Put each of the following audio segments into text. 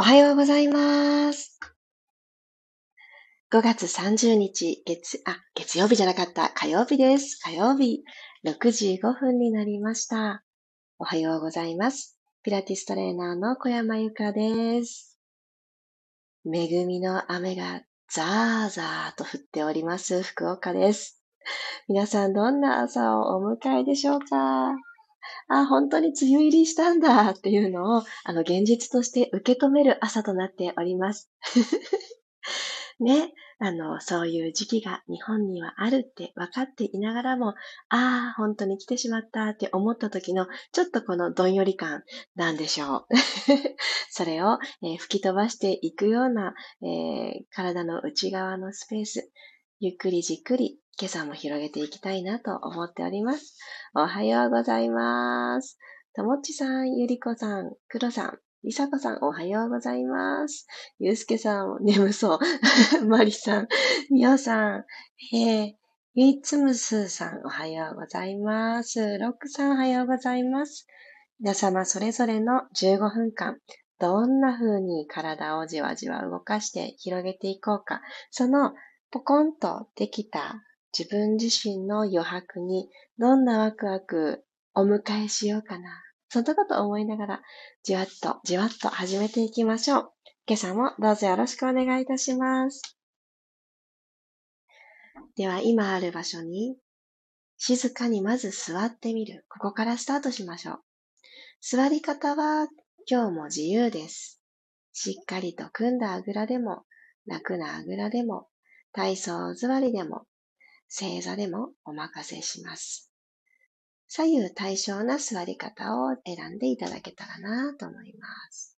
おはようございます。5月30日、月、あ、月曜日じゃなかった。火曜日です。火曜日、6時5分になりました。おはようございます。ピラティストレーナーの小山由かです。恵みの雨がザーザーと降っております。福岡です。皆さんどんな朝をお迎えでしょうか？あ、本当に梅雨入りしたんだっていうのを、あの、現実として受け止める朝となっております。ね、あの、そういう時期が日本にはあるって分かっていながらも、ああ、本当に来てしまったって思った時の、ちょっとこのどんより感なんでしょう。それを、えー、吹き飛ばしていくような、えー、体の内側のスペース、ゆっくりじっくり今朝も広げていきたいなと思っております。おはようございます。ともっちさん、ゆりこさん、くろさん、りさこさん、おはようございます。ゆうすけさん、眠そう。まりさん、みおさん、え、ゆいつむすーさん、おはようございます。ロックさん、おはようございます。皆様それぞれの15分間、どんな風に体をじわじわ動かして広げていこうか、そのポコンとできた自分自身の余白にどんなワクワクお迎えしようかな。そんなこと思いながら、じわっと、じわっと始めていきましょう。今朝もどうぞよろしくお願いいたします。では、今ある場所に、静かにまず座ってみる。ここからスタートしましょう。座り方は今日も自由です。しっかりと組んだあぐらでも、楽なあぐらでも、体操座りでも、正座でもお任せします。左右対称な座り方を選んでいただけたらなと思います。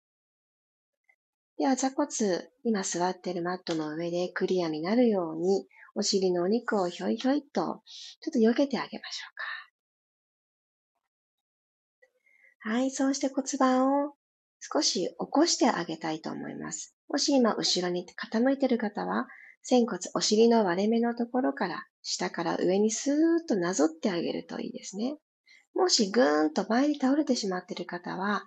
では、座骨、今座っているマットの上でクリアになるように、お尻のお肉をひょいひょいと、ちょっと避けてあげましょうか。はい、そうして骨盤を少し起こしてあげたいと思います。もし今後ろに傾いている方は、仙骨、お尻の割れ目のところから下から上にスーッとなぞってあげるといいですね。もしぐーんと前に倒れてしまっている方は、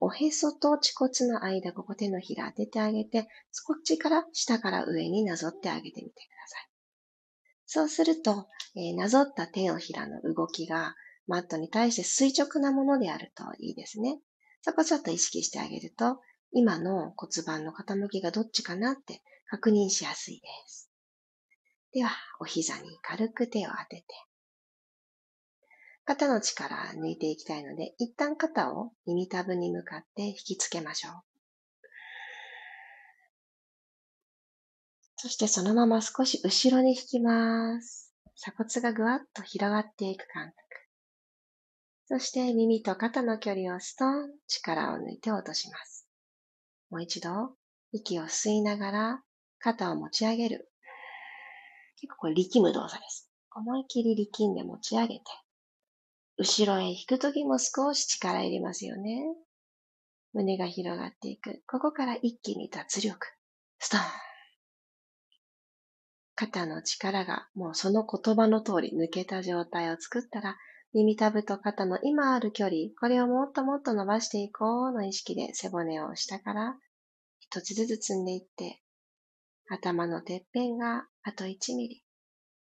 おへそと恥骨の間、ここ手のひら当ててあげて、こっちから下から上になぞってあげてみてください。そうすると、えー、なぞった手のひらの動きがマットに対して垂直なものであるといいですね。そこちょっと意識してあげると、今の骨盤の傾きがどっちかなって確認しやすいです。では、お膝に軽く手を当てて、肩の力抜いていきたいので、一旦肩を耳たぶに向かって引きつけましょう。そしてそのまま少し後ろに引きます。鎖骨がぐわっと広がっていく感覚。そして耳と肩の距離をストン、力を抜いて落とします。もう一度、息を吸いながら肩を持ち上げる。結構これ力む動作です。思い切り力んで持ち上げて、後ろへ引くときも少し力入れますよね。胸が広がっていく。ここから一気に脱力。ストーン。肩の力がもうその言葉の通り抜けた状態を作ったら、耳たぶと肩の今ある距離、これをもっともっと伸ばしていこうの意識で背骨を下から一つずつ積んでいって、頭のてっぺんがあと1ミリ、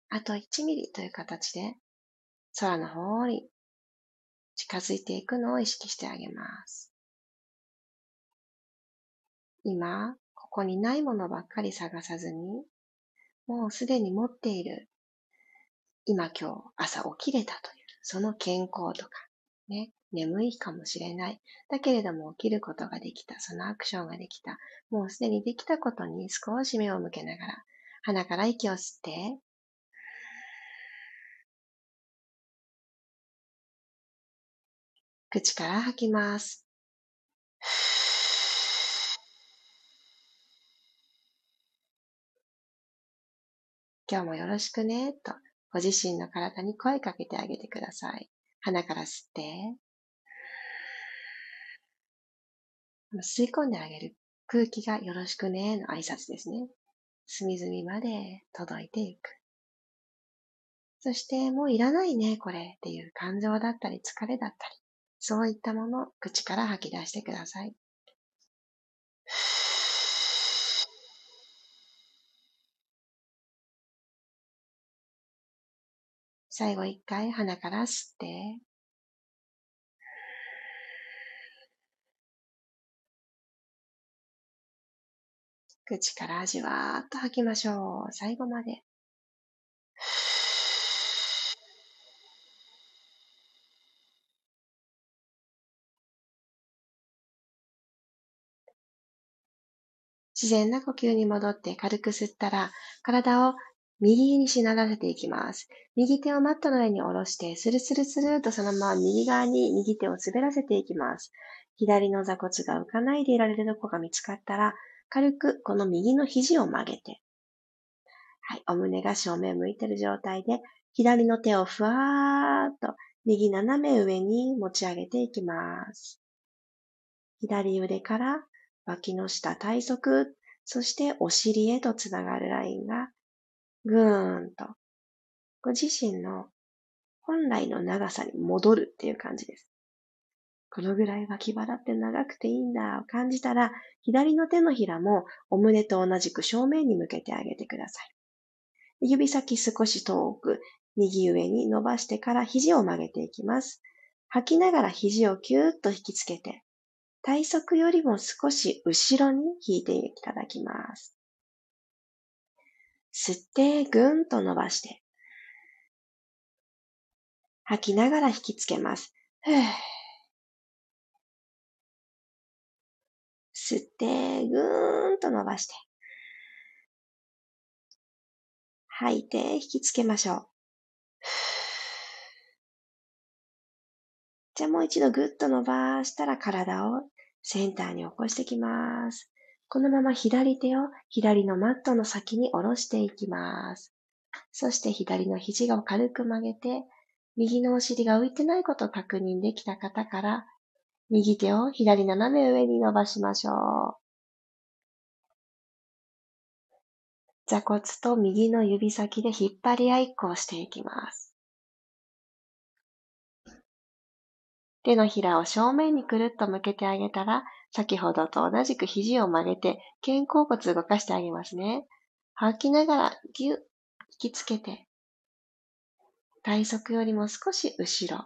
あと1ミリという形で空の方に近づいていくのを意識してあげます。今、ここにないものばっかり探さずに、もうすでに持っている、今今日朝起きれたという、その健康とか、ね、眠いかもしれない。だけれども起きることができた。そのアクションができた。もうすでにできたことに少し目を向けながら、鼻から息を吸って、口から吐きます。今日もよろしくね、とご自身の体に声かけてあげてください。鼻から吸って、吸い込んであげる。空気がよろしくねの挨拶ですね。隅々まで届いていく。そしてもういらないね、これっていう感情だったり疲れだったり、そういったもの口から吐き出してください。最後一回鼻から吸って、口からじわーっと吐きましょう。最後まで。自然な呼吸に戻って軽く吸ったら、体を右にしならせていきます。右手をマットの上に下ろして、スルスルスルとそのまま右側に右手を滑らせていきます。左の座骨が浮かないでいられるとこが見つかったら、軽くこの右の肘を曲げて、はい、お胸が正面向いてる状態で、左の手をふわーっと右斜め上に持ち上げていきます。左腕から脇の下体側、そしてお尻へとつながるラインがぐーんとご自身の本来の長さに戻るっていう感じです。このぐらい脇腹って長くていいんだを感じたら、左の手のひらもお胸と同じく正面に向けてあげてください。指先少し遠く右上に伸ばしてから肘を曲げていきます。吐きながら肘をキューッと引きつけて、体側よりも少し後ろに引いていただきます。吸ってぐんと伸ばして、吐きながら引きつけます。吸って、ぐーんと伸ばして。吐いて、引きつけましょう。じゃあもう一度ぐっと伸ばしたら体をセンターに起こしてきます。このまま左手を左のマットの先に下ろしていきます。そして左の肘を軽く曲げて、右のお尻が浮いてないことを確認できた方から、右手を左斜め上に伸ばしましょう。座骨と右の指先で引っ張り合いっこをしていきます。手のひらを正面にくるっと向けてあげたら、先ほどと同じく肘を曲げて肩甲骨動かしてあげますね。吐きながらぎゅっ引きつけて、体側よりも少し後ろ。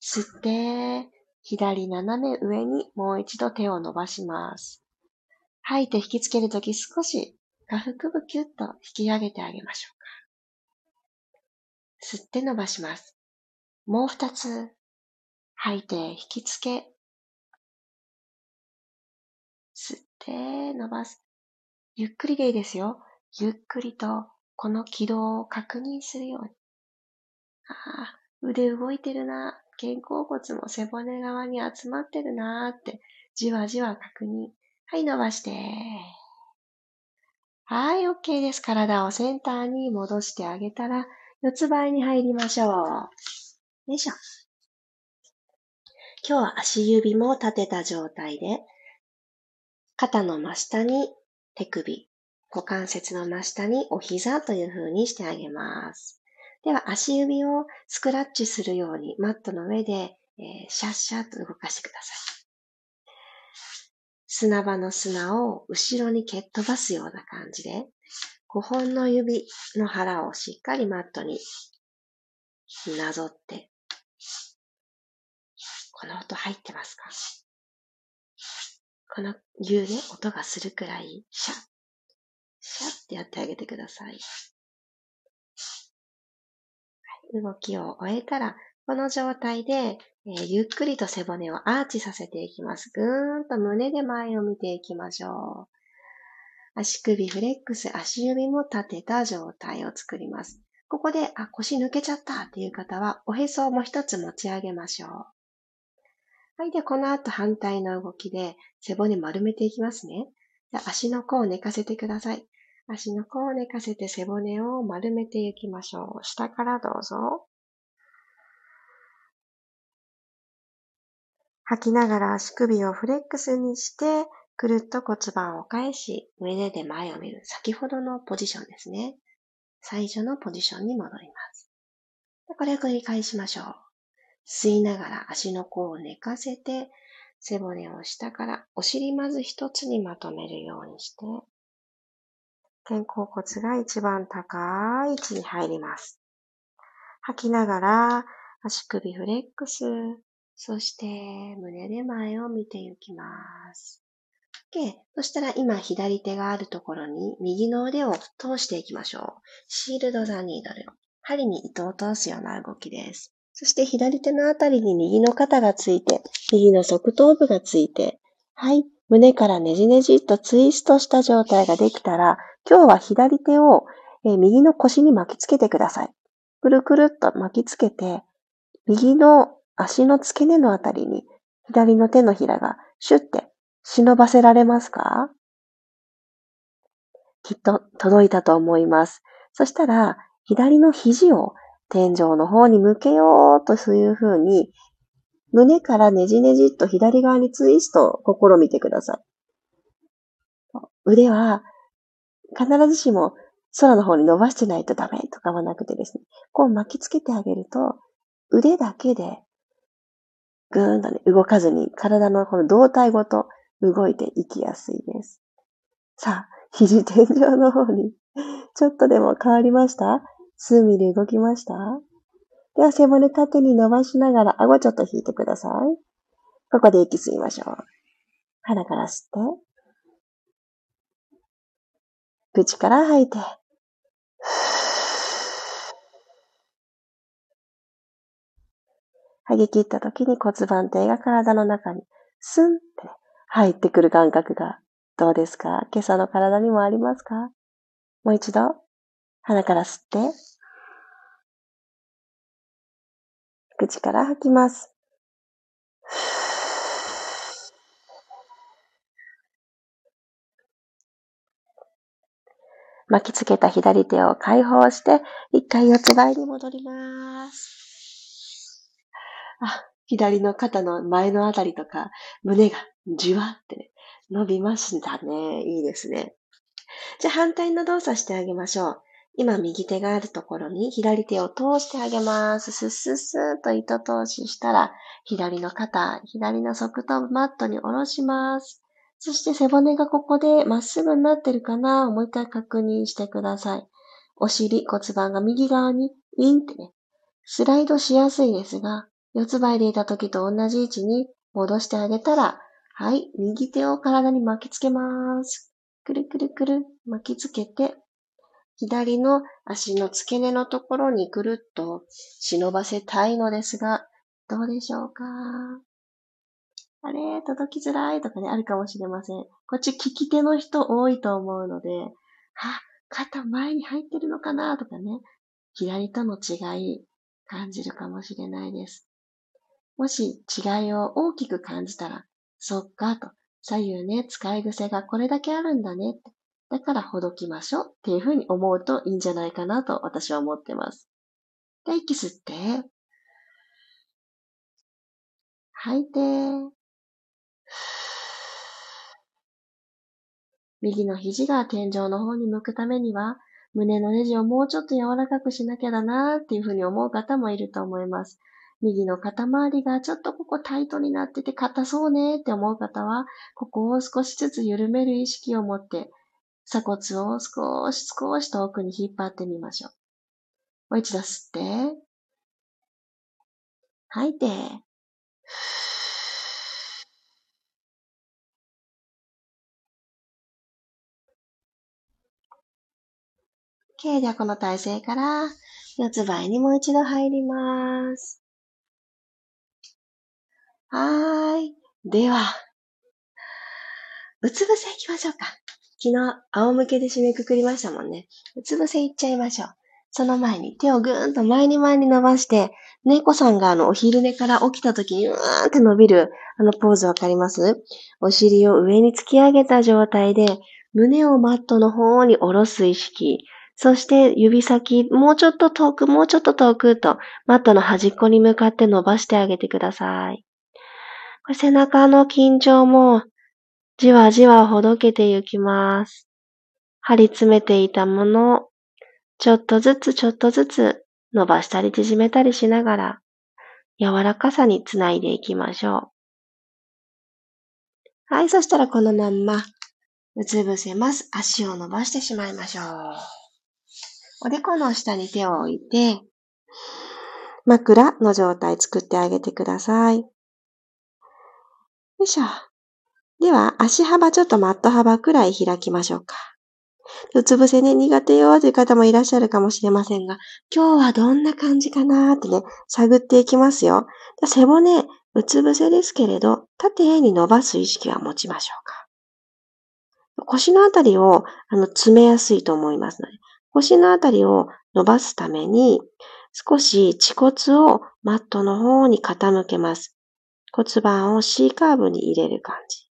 吸って、左斜め上にもう一度手を伸ばします。吐いて引きつけるとき少し下腹部キュッと引き上げてあげましょうか。吸って伸ばします。もう二つ。吐いて引きつけ。吸って伸ばす。ゆっくりでいいですよ。ゆっくりとこの軌道を確認するように。ああ、腕動いてるな。肩甲骨も背骨側に集まってるなーって、じわじわ確認。はい、伸ばして。はい、OK です。体をセンターに戻してあげたら、四つ倍に入りましょう。よいしょ。今日は足指も立てた状態で、肩の真下に手首、股関節の真下にお膝という風にしてあげます。では足指をスクラッチするようにマットの上で、えー、シャッシャッと動かしてください。砂場の砂を後ろに蹴っ飛ばすような感じで、5本の指の腹をしっかりマットになぞって、この音入ってますか？この言うね、音がするくらい、シャッ、シャッってやってあげてください。動きを終えたら、この状態で、えー、ゆっくりと背骨をアーチさせていきます。ぐーんと胸で前を見ていきましょう。足首フレックス、足指も立てた状態を作ります。ここで、あ、腰抜けちゃったっていう方は、おへそをもう一つ持ち上げましょう。はい。で、この後反対の動きで背骨丸めていきますね。じゃ足の甲を寝かせてください。足の甲を寝かせて背骨を丸めていきましょう。下からどうぞ。吐きながら足首をフレックスにして、くるっと骨盤を返し、胸で前を見る。先ほどのポジションですね。最初のポジションに戻ります。これを繰り返しましょう。吸いながら足の甲を寝かせて、背骨を下からお尻まず一つにまとめるようにして、肩甲骨が一番高い位置に入ります。吐きながら、足首フレックス。そして、胸で前を見ていきます。OK。そしたら今左手があるところに右の腕を通していきましょう。シールドザニードル。針に糸を通すような動きです。そして左手のあたりに右の肩がついて、右の側頭部がついて、はい。胸からねじねじっとツイストした状態ができたら、今日は左手を、え右の腰に巻きつけてください。くるくるっと巻きつけて、右の足の付け根のあたりに左の手のひらがシュッて忍ばせられますか？きっと届いたと思います。そしたら、左の肘を天井の方に向けようとそういう風に、胸からねじねじっと左側にツイストを試みてください。腕は必ずしも空の方に伸ばしてないとダメとかはなくてですね、こう巻きつけてあげると、腕だけでぐーんとね、動かずに体のこの胴体ごと動いていきやすいです。さあ、肘天井の方にちょっとでも変わりました？数ミリ動きました？では背骨縦に伸ばしながら顎ちょっと引いてください。ここで息吸いましょう。鼻から吸って、口から吐いて、吐き切った時に骨盤底が体の中にスンって入ってくる感覚がどうですか？今朝の体にもありますか？もう一度、鼻から吸って、口から吐きます。巻きつけた左手を解放して、一回四つ倍に戻ります。あ、左の肩の前のあたりとか、胸がじわってね、伸びましたね。いいですね。じゃあ反対の動作してあげましょう。今右手があるところに左手を通してあげます。スッスッスーと糸通ししたら、左の肩、左の側頭マットに下ろします。そして背骨がここでまっすぐになってるかなもう一回確認してください。お尻、骨盤が右側にウィンってね、スライドしやすいですが、四つ倍でいた時と同じ位置に戻してあげたら、はい、右手を体に巻きつけます。くるくるくる巻きつけて、左の足の付け根のところにくるっと忍ばせたいのですが、どうでしょうか？あれ届きづらいとかね、あるかもしれません。こっち利き手の人多いと思うので、あ、肩前に入ってるのかなとかね、左との違い感じるかもしれないです。もし違いを大きく感じたら、そっかと、左右ね、使い癖がこれだけあるんだねって。だからほどきましょうっていうふうに思うといいんじゃないかなと私は思ってます。で、息吸って、吐いて、右の肘が天井の方に向くためには、胸のネジをもうちょっと柔らかくしなきゃだなっていうふうに思う方もいると思います。右の肩周りがちょっとここタイトになってて硬そうねって思う方は、ここを少しずつ緩める意識を持って鎖骨を少し少し遠くに引っ張ってみましょう。もう一度吸って、吐いて、OK。ではこの体勢から四つ倍にもう一度入ります。はーい。では、うつ伏せ行きましょうか。昨日、仰向けで締めくくりましたもんね。うつ伏せいっちゃいましょう。その前に手をぐーんと前に前に伸ばして、猫さんがあの、お昼寝から起きた時にうーんって伸びる、あのポーズわかります？お尻を上に突き上げた状態で、胸をマットの方に下ろす意識。そして指先、もうちょっと遠く、もうちょっと遠くと、マットの端っこに向かって伸ばしてあげてください。背中の緊張もじわじわほどけてゆきます。張り詰めていたもの、ちょっとずつちょっとずつ伸ばしたり縮めたりしながら、柔らかさにつないでいきましょう。はい、そしたらこのまんま、うつ伏せます。足を伸ばしてしまいましょう。おでこの下に手を置いて、枕の状態作ってあげてください。よいしょ。では、足幅ちょっとマット幅くらい開きましょうか。うつ伏せね、苦手よという方もいらっしゃるかもしれませんが、今日はどんな感じかなーってね、探っていきますよ。背骨、うつ伏せですけれど、縦に伸ばす意識は持ちましょうか。腰のあたりをあの詰めやすいと思いますので、腰のあたりを伸ばすために、少し恥骨をマットの方に傾けます。骨盤を C カーブに入れる感じ。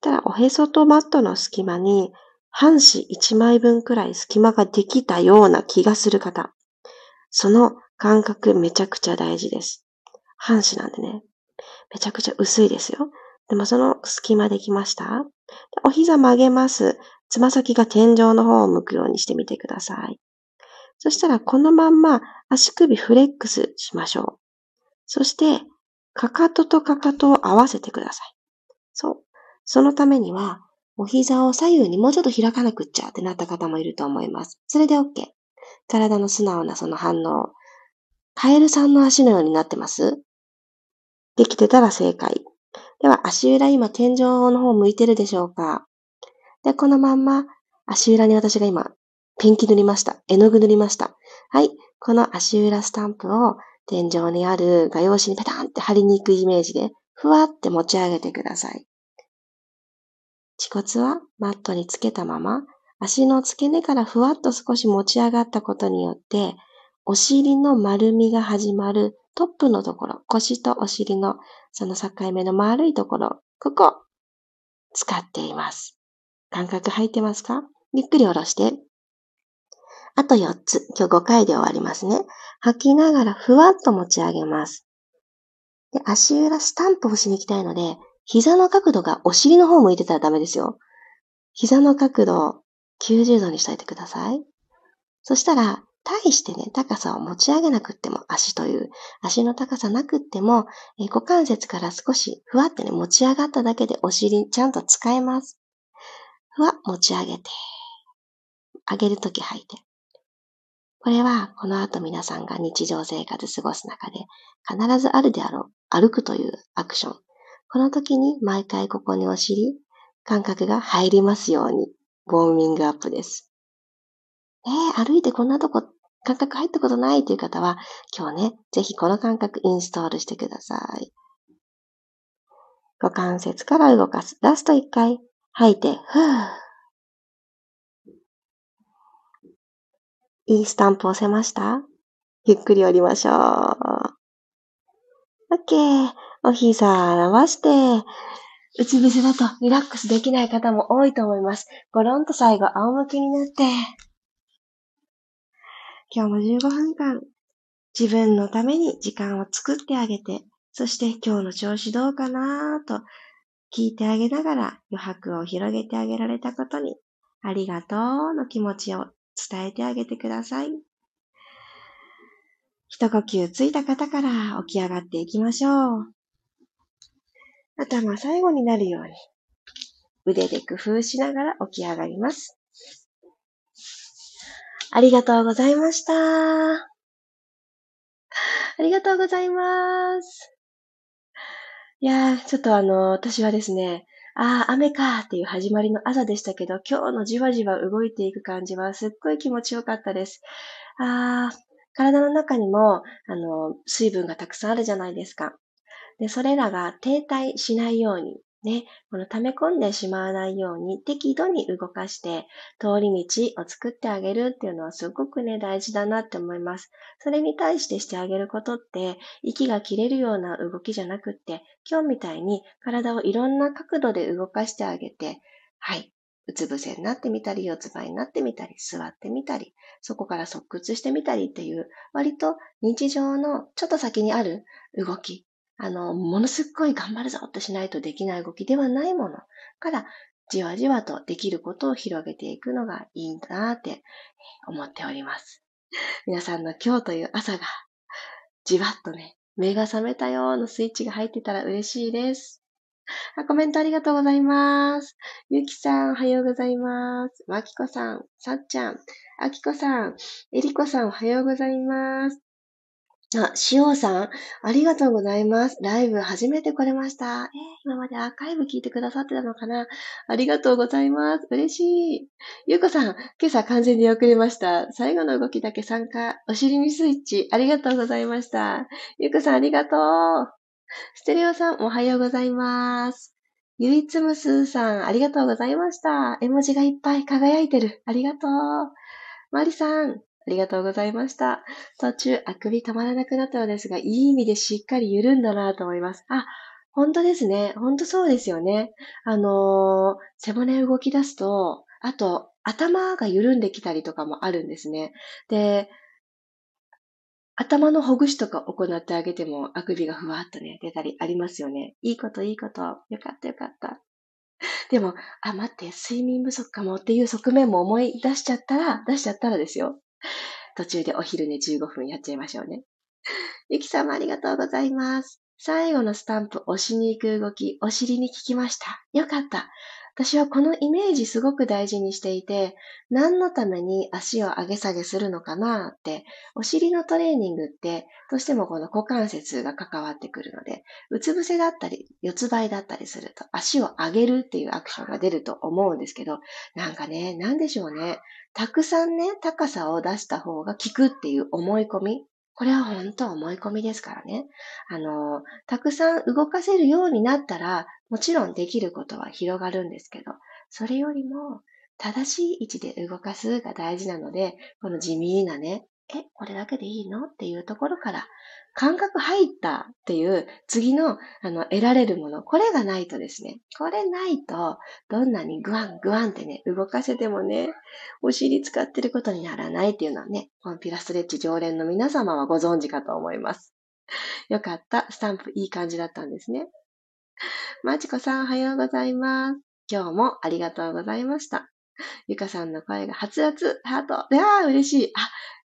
たら、おへそとマットの隙間に、半紙1枚分くらい隙間ができたような気がする方。その感覚めちゃくちゃ大事です。半紙なんでね。めちゃくちゃ薄いですよ。でもその隙間できましたお膝曲げます。つま先が天井の方を向くようにしてみてください。そしたらこのまんま足首フレックスしましょう。そして、かかととかかとを合わせてください。そう。そのためには、お膝を左右にもうちょっと開かなくっちゃってなった方もいると思います。それで OK。体の素直なその反応。カエルさんの足のようになってますできてたら正解。では、足裏今天井の方向いてるでしょうか？で、このまんま足裏に私が今ペンキ塗りました。絵の具塗りました。はい。この足裏スタンプを天井にある画用紙にペタンって貼りに行くイメージで、ふわって持ち上げてください。恥骨はマットにつけたまま、足の付け根からふわっと少し持ち上がったことによって、お尻の丸みが始まるトップのところ、腰とお尻のその境目の丸いところ、ここ、使っています。感覚入ってますか？ゆっくり下ろして。あと4つ。今日5回で終わりますね。吐きながらふわっと持ち上げます。で足裏スタンプをしに行きたいので、膝の角度がお尻の方向いてたらダメですよ。膝の角度を90度にしといてください。そしたら、対してね、高さを持ち上げなくっても、足という、足の高さなくっても、え股関節から少しふわってね、持ち上がっただけでお尻ちゃんと使えます。ふわ、持ち上げて。上げるとき吐いて。これは、この後皆さんが日常生活過ごす中で、必ずあるであろう、歩くというアクション。この時に毎回ここにお尻、感覚が入りますように、ウォーミングアップです。えー、歩いてこんなとこ、感覚入ったことないという方は、今日ね、ぜひこの感覚インストールしてください。股関節から動かす。ラスト1回。吐いて、ふぅ。いいスタンプ押せました？ゆっくり降りましょう。OK。お膝伸ばして、うつ伏せだとリラックスできない方も多いと思います。ゴロンと最後仰向けになって、今日も15分間自分のために時間を作ってあげて、そして今日の調子どうかなと聞いてあげながら余白を広げてあげられたことにありがとうの気持ちを伝えてあげてください。一呼吸ついた方から起き上がっていきましょう。頭最後になるように、腕で工夫しながら起き上がります。ありがとうございました。ありがとうございます。いやー、ちょっとあの、私はですね、ああ、雨かーっていう始まりの朝でしたけど、今日のじわじわ動いていく感じはすっごい気持ちよかったです。ああ、体の中にも、あの、水分がたくさんあるじゃないですか。で、それらが停滞しないように、ね、この溜め込んでしまわないように適度に動かして通り道を作ってあげるっていうのはすごくね、大事だなって思います。それに対してしてあげることって息が切れるような動きじゃなくって、今日みたいに体をいろんな角度で動かしてあげて、はい、うつ伏せになってみたり、四つ葉になってみたり、座ってみたり、そこから側屈してみたりっていう、割と日常のちょっと先にある動き、あの、ものすっごい頑張るぞってしないとできない動きではないものから、じわじわとできることを広げていくのがいいんだなって思っております。皆さんの今日という朝が、じわっとね、目が覚めたようなスイッチが入ってたら嬉しいです。あ、コメントありがとうございます。ゆきさん、おはようございます。まきこさん、さっちゃん、あきこさん、えりこさん、おはようございます。あ、しおさん、ありがとうございます。ライブ初めて来れました。えー、今までアーカイブ聞いてくださってたのかなありがとうございます。嬉しい。ゆうこさん、今朝完全に遅れました。最後の動きだけ参加。お尻にスイッチ。ありがとうございました。ゆうこさん、ありがとう。ステレオさん、おはようございます。ゆいつむすーさん、ありがとうございました。絵文字がいっぱい輝いてる。ありがとう。まりさん、あありがとうございました。途中、あくび止まらなくなったのですが、いい意味でしっかり緩んだなと思います。あ、本当ですね。本当そうですよね。あのー、背骨動き出すと、あと、頭が緩んできたりとかもあるんですね。で、頭のほぐしとか行ってあげても、あくびがふわっとね、出たりありますよね。いいこと、いいこと。よかったよかった。でも、あ、待って、睡眠不足かもっていう側面も思い出しちゃったら、出しちゃったらですよ。途中でお昼寝15分やっちゃいましょうね。ゆきさんもありがとうございます。最後のスタンプ、押しに行く動き、お尻に効きました。よかった。私はこのイメージすごく大事にしていて、何のために足を上げ下げするのかなって、お尻のトレーニングって、どうしてもこの股関節が関わってくるので、うつ伏せだったり、四つ倍だったりすると、足を上げるっていうアクションが出ると思うんですけど、なんかね、なんでしょうね。たくさんね、高さを出した方が効くっていう思い込み。これは本当思い込みですからね。あの、たくさん動かせるようになったら、もちろんできることは広がるんですけど、それよりも正しい位置で動かすが大事なので、この地味なね、え、これだけでいいの？っていうところから、感覚入ったっていう次の、あの、得られるもの、これがないとですね、これないと、どんなにグワングワンってね、動かせてもね、お尻使ってることにならないっていうのはね、コンピラストレッチ常連の皆様はご存知かと思います。よかった。スタンプいい感じだったんですね。まちこさんおはようございます。今日もありがとうございました。ゆかさんの声がはつらつ、ハート。いやー、嬉しい。あ、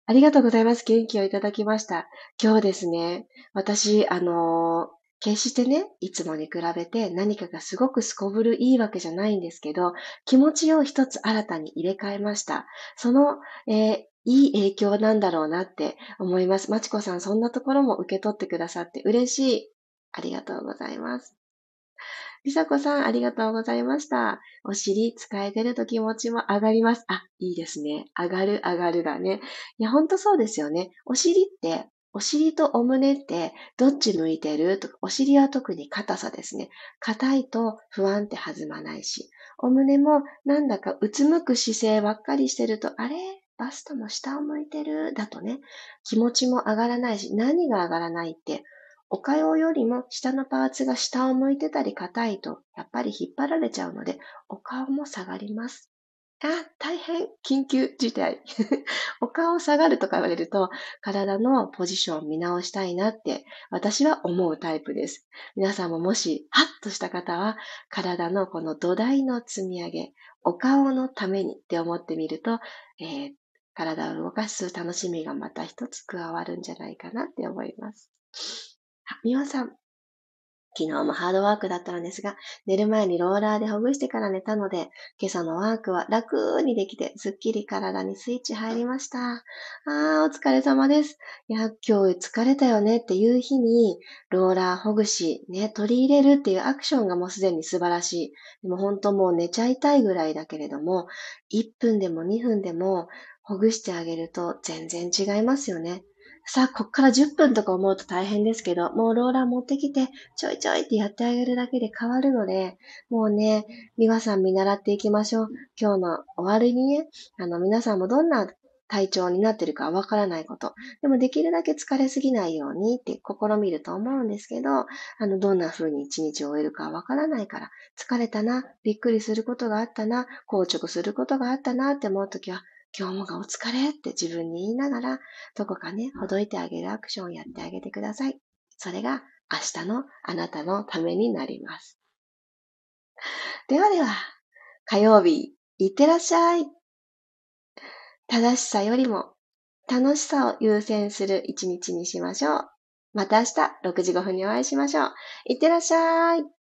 ありがとうございます。元気をいただきました。今日ですね、私、あの、決してね、いつもに比べて何かがすごくすこぶるいいわけじゃないんですけど、気持ちを一つ新たに入れ替えました。その、えー、いい影響なんだろうなって思います。まちこさん、そんなところも受け取ってくださって嬉しい。ありがとうございます。りさこさん、ありがとうございました。お尻使えてると気持ちも上がります。あ、いいですね。上がる、上がるがね。いや、ほんとそうですよね。お尻って、お尻とお胸ってどっち向いてる？と、お尻は特に硬さですね。硬いと不安って弾まないし、お胸もなんだかうつむく姿勢ばっかりしてると、あれ？バストも下を向いてる？だとね、気持ちも上がらないし、何が上がらないっておかよりも下のパーツが下を向いてたり硬いと、やっぱり引っ張られちゃうので、お顔も下がります。あ、大変緊急事態。お顔下がるとか言われると、体のポジションを見直したいなって私は思うタイプです。皆さんももし、ハッとした方は、体のこの土台の積み上げ、お顔のためにって思ってみると、えー、体を動かす楽しみがまた一つ加わるんじゃないかなって思います。みおさん。昨日もハードワークだったのですが、寝る前にローラーでほぐしてから寝たので、今朝のワークは楽にできて、すっきり体にスイッチ入りました。あー、お疲れ様です。いや、今日疲れたよねっていう日に、ローラーほぐし、ね、取り入れるっていうアクションがもうすでに素晴らしい。でも本当もう寝ちゃいたいぐらいだけれども、1分でも2分でもほぐしてあげると全然違いますよね。さあ、こっから10分とか思うと大変ですけど、もうローラー持ってきて、ちょいちょいってやってあげるだけで変わるので、もうね、皆さん見習っていきましょう。今日の終わりにね、あの、皆さんもどんな体調になってるかわからないこと。でもできるだけ疲れすぎないようにって試みると思うんですけど、あの、どんな風に一日を終えるかわからないから、疲れたな、びっくりすることがあったな、硬直することがあったなって思うときは、今日もがお疲れって自分に言いながら、どこかね、ほどいてあげるアクションをやってあげてください。それが明日のあなたのためになります。ではでは、火曜日、いってらっしゃい。正しさよりも楽しさを優先する一日にしましょう。また明日6時5分にお会いしましょう。いってらっしゃい。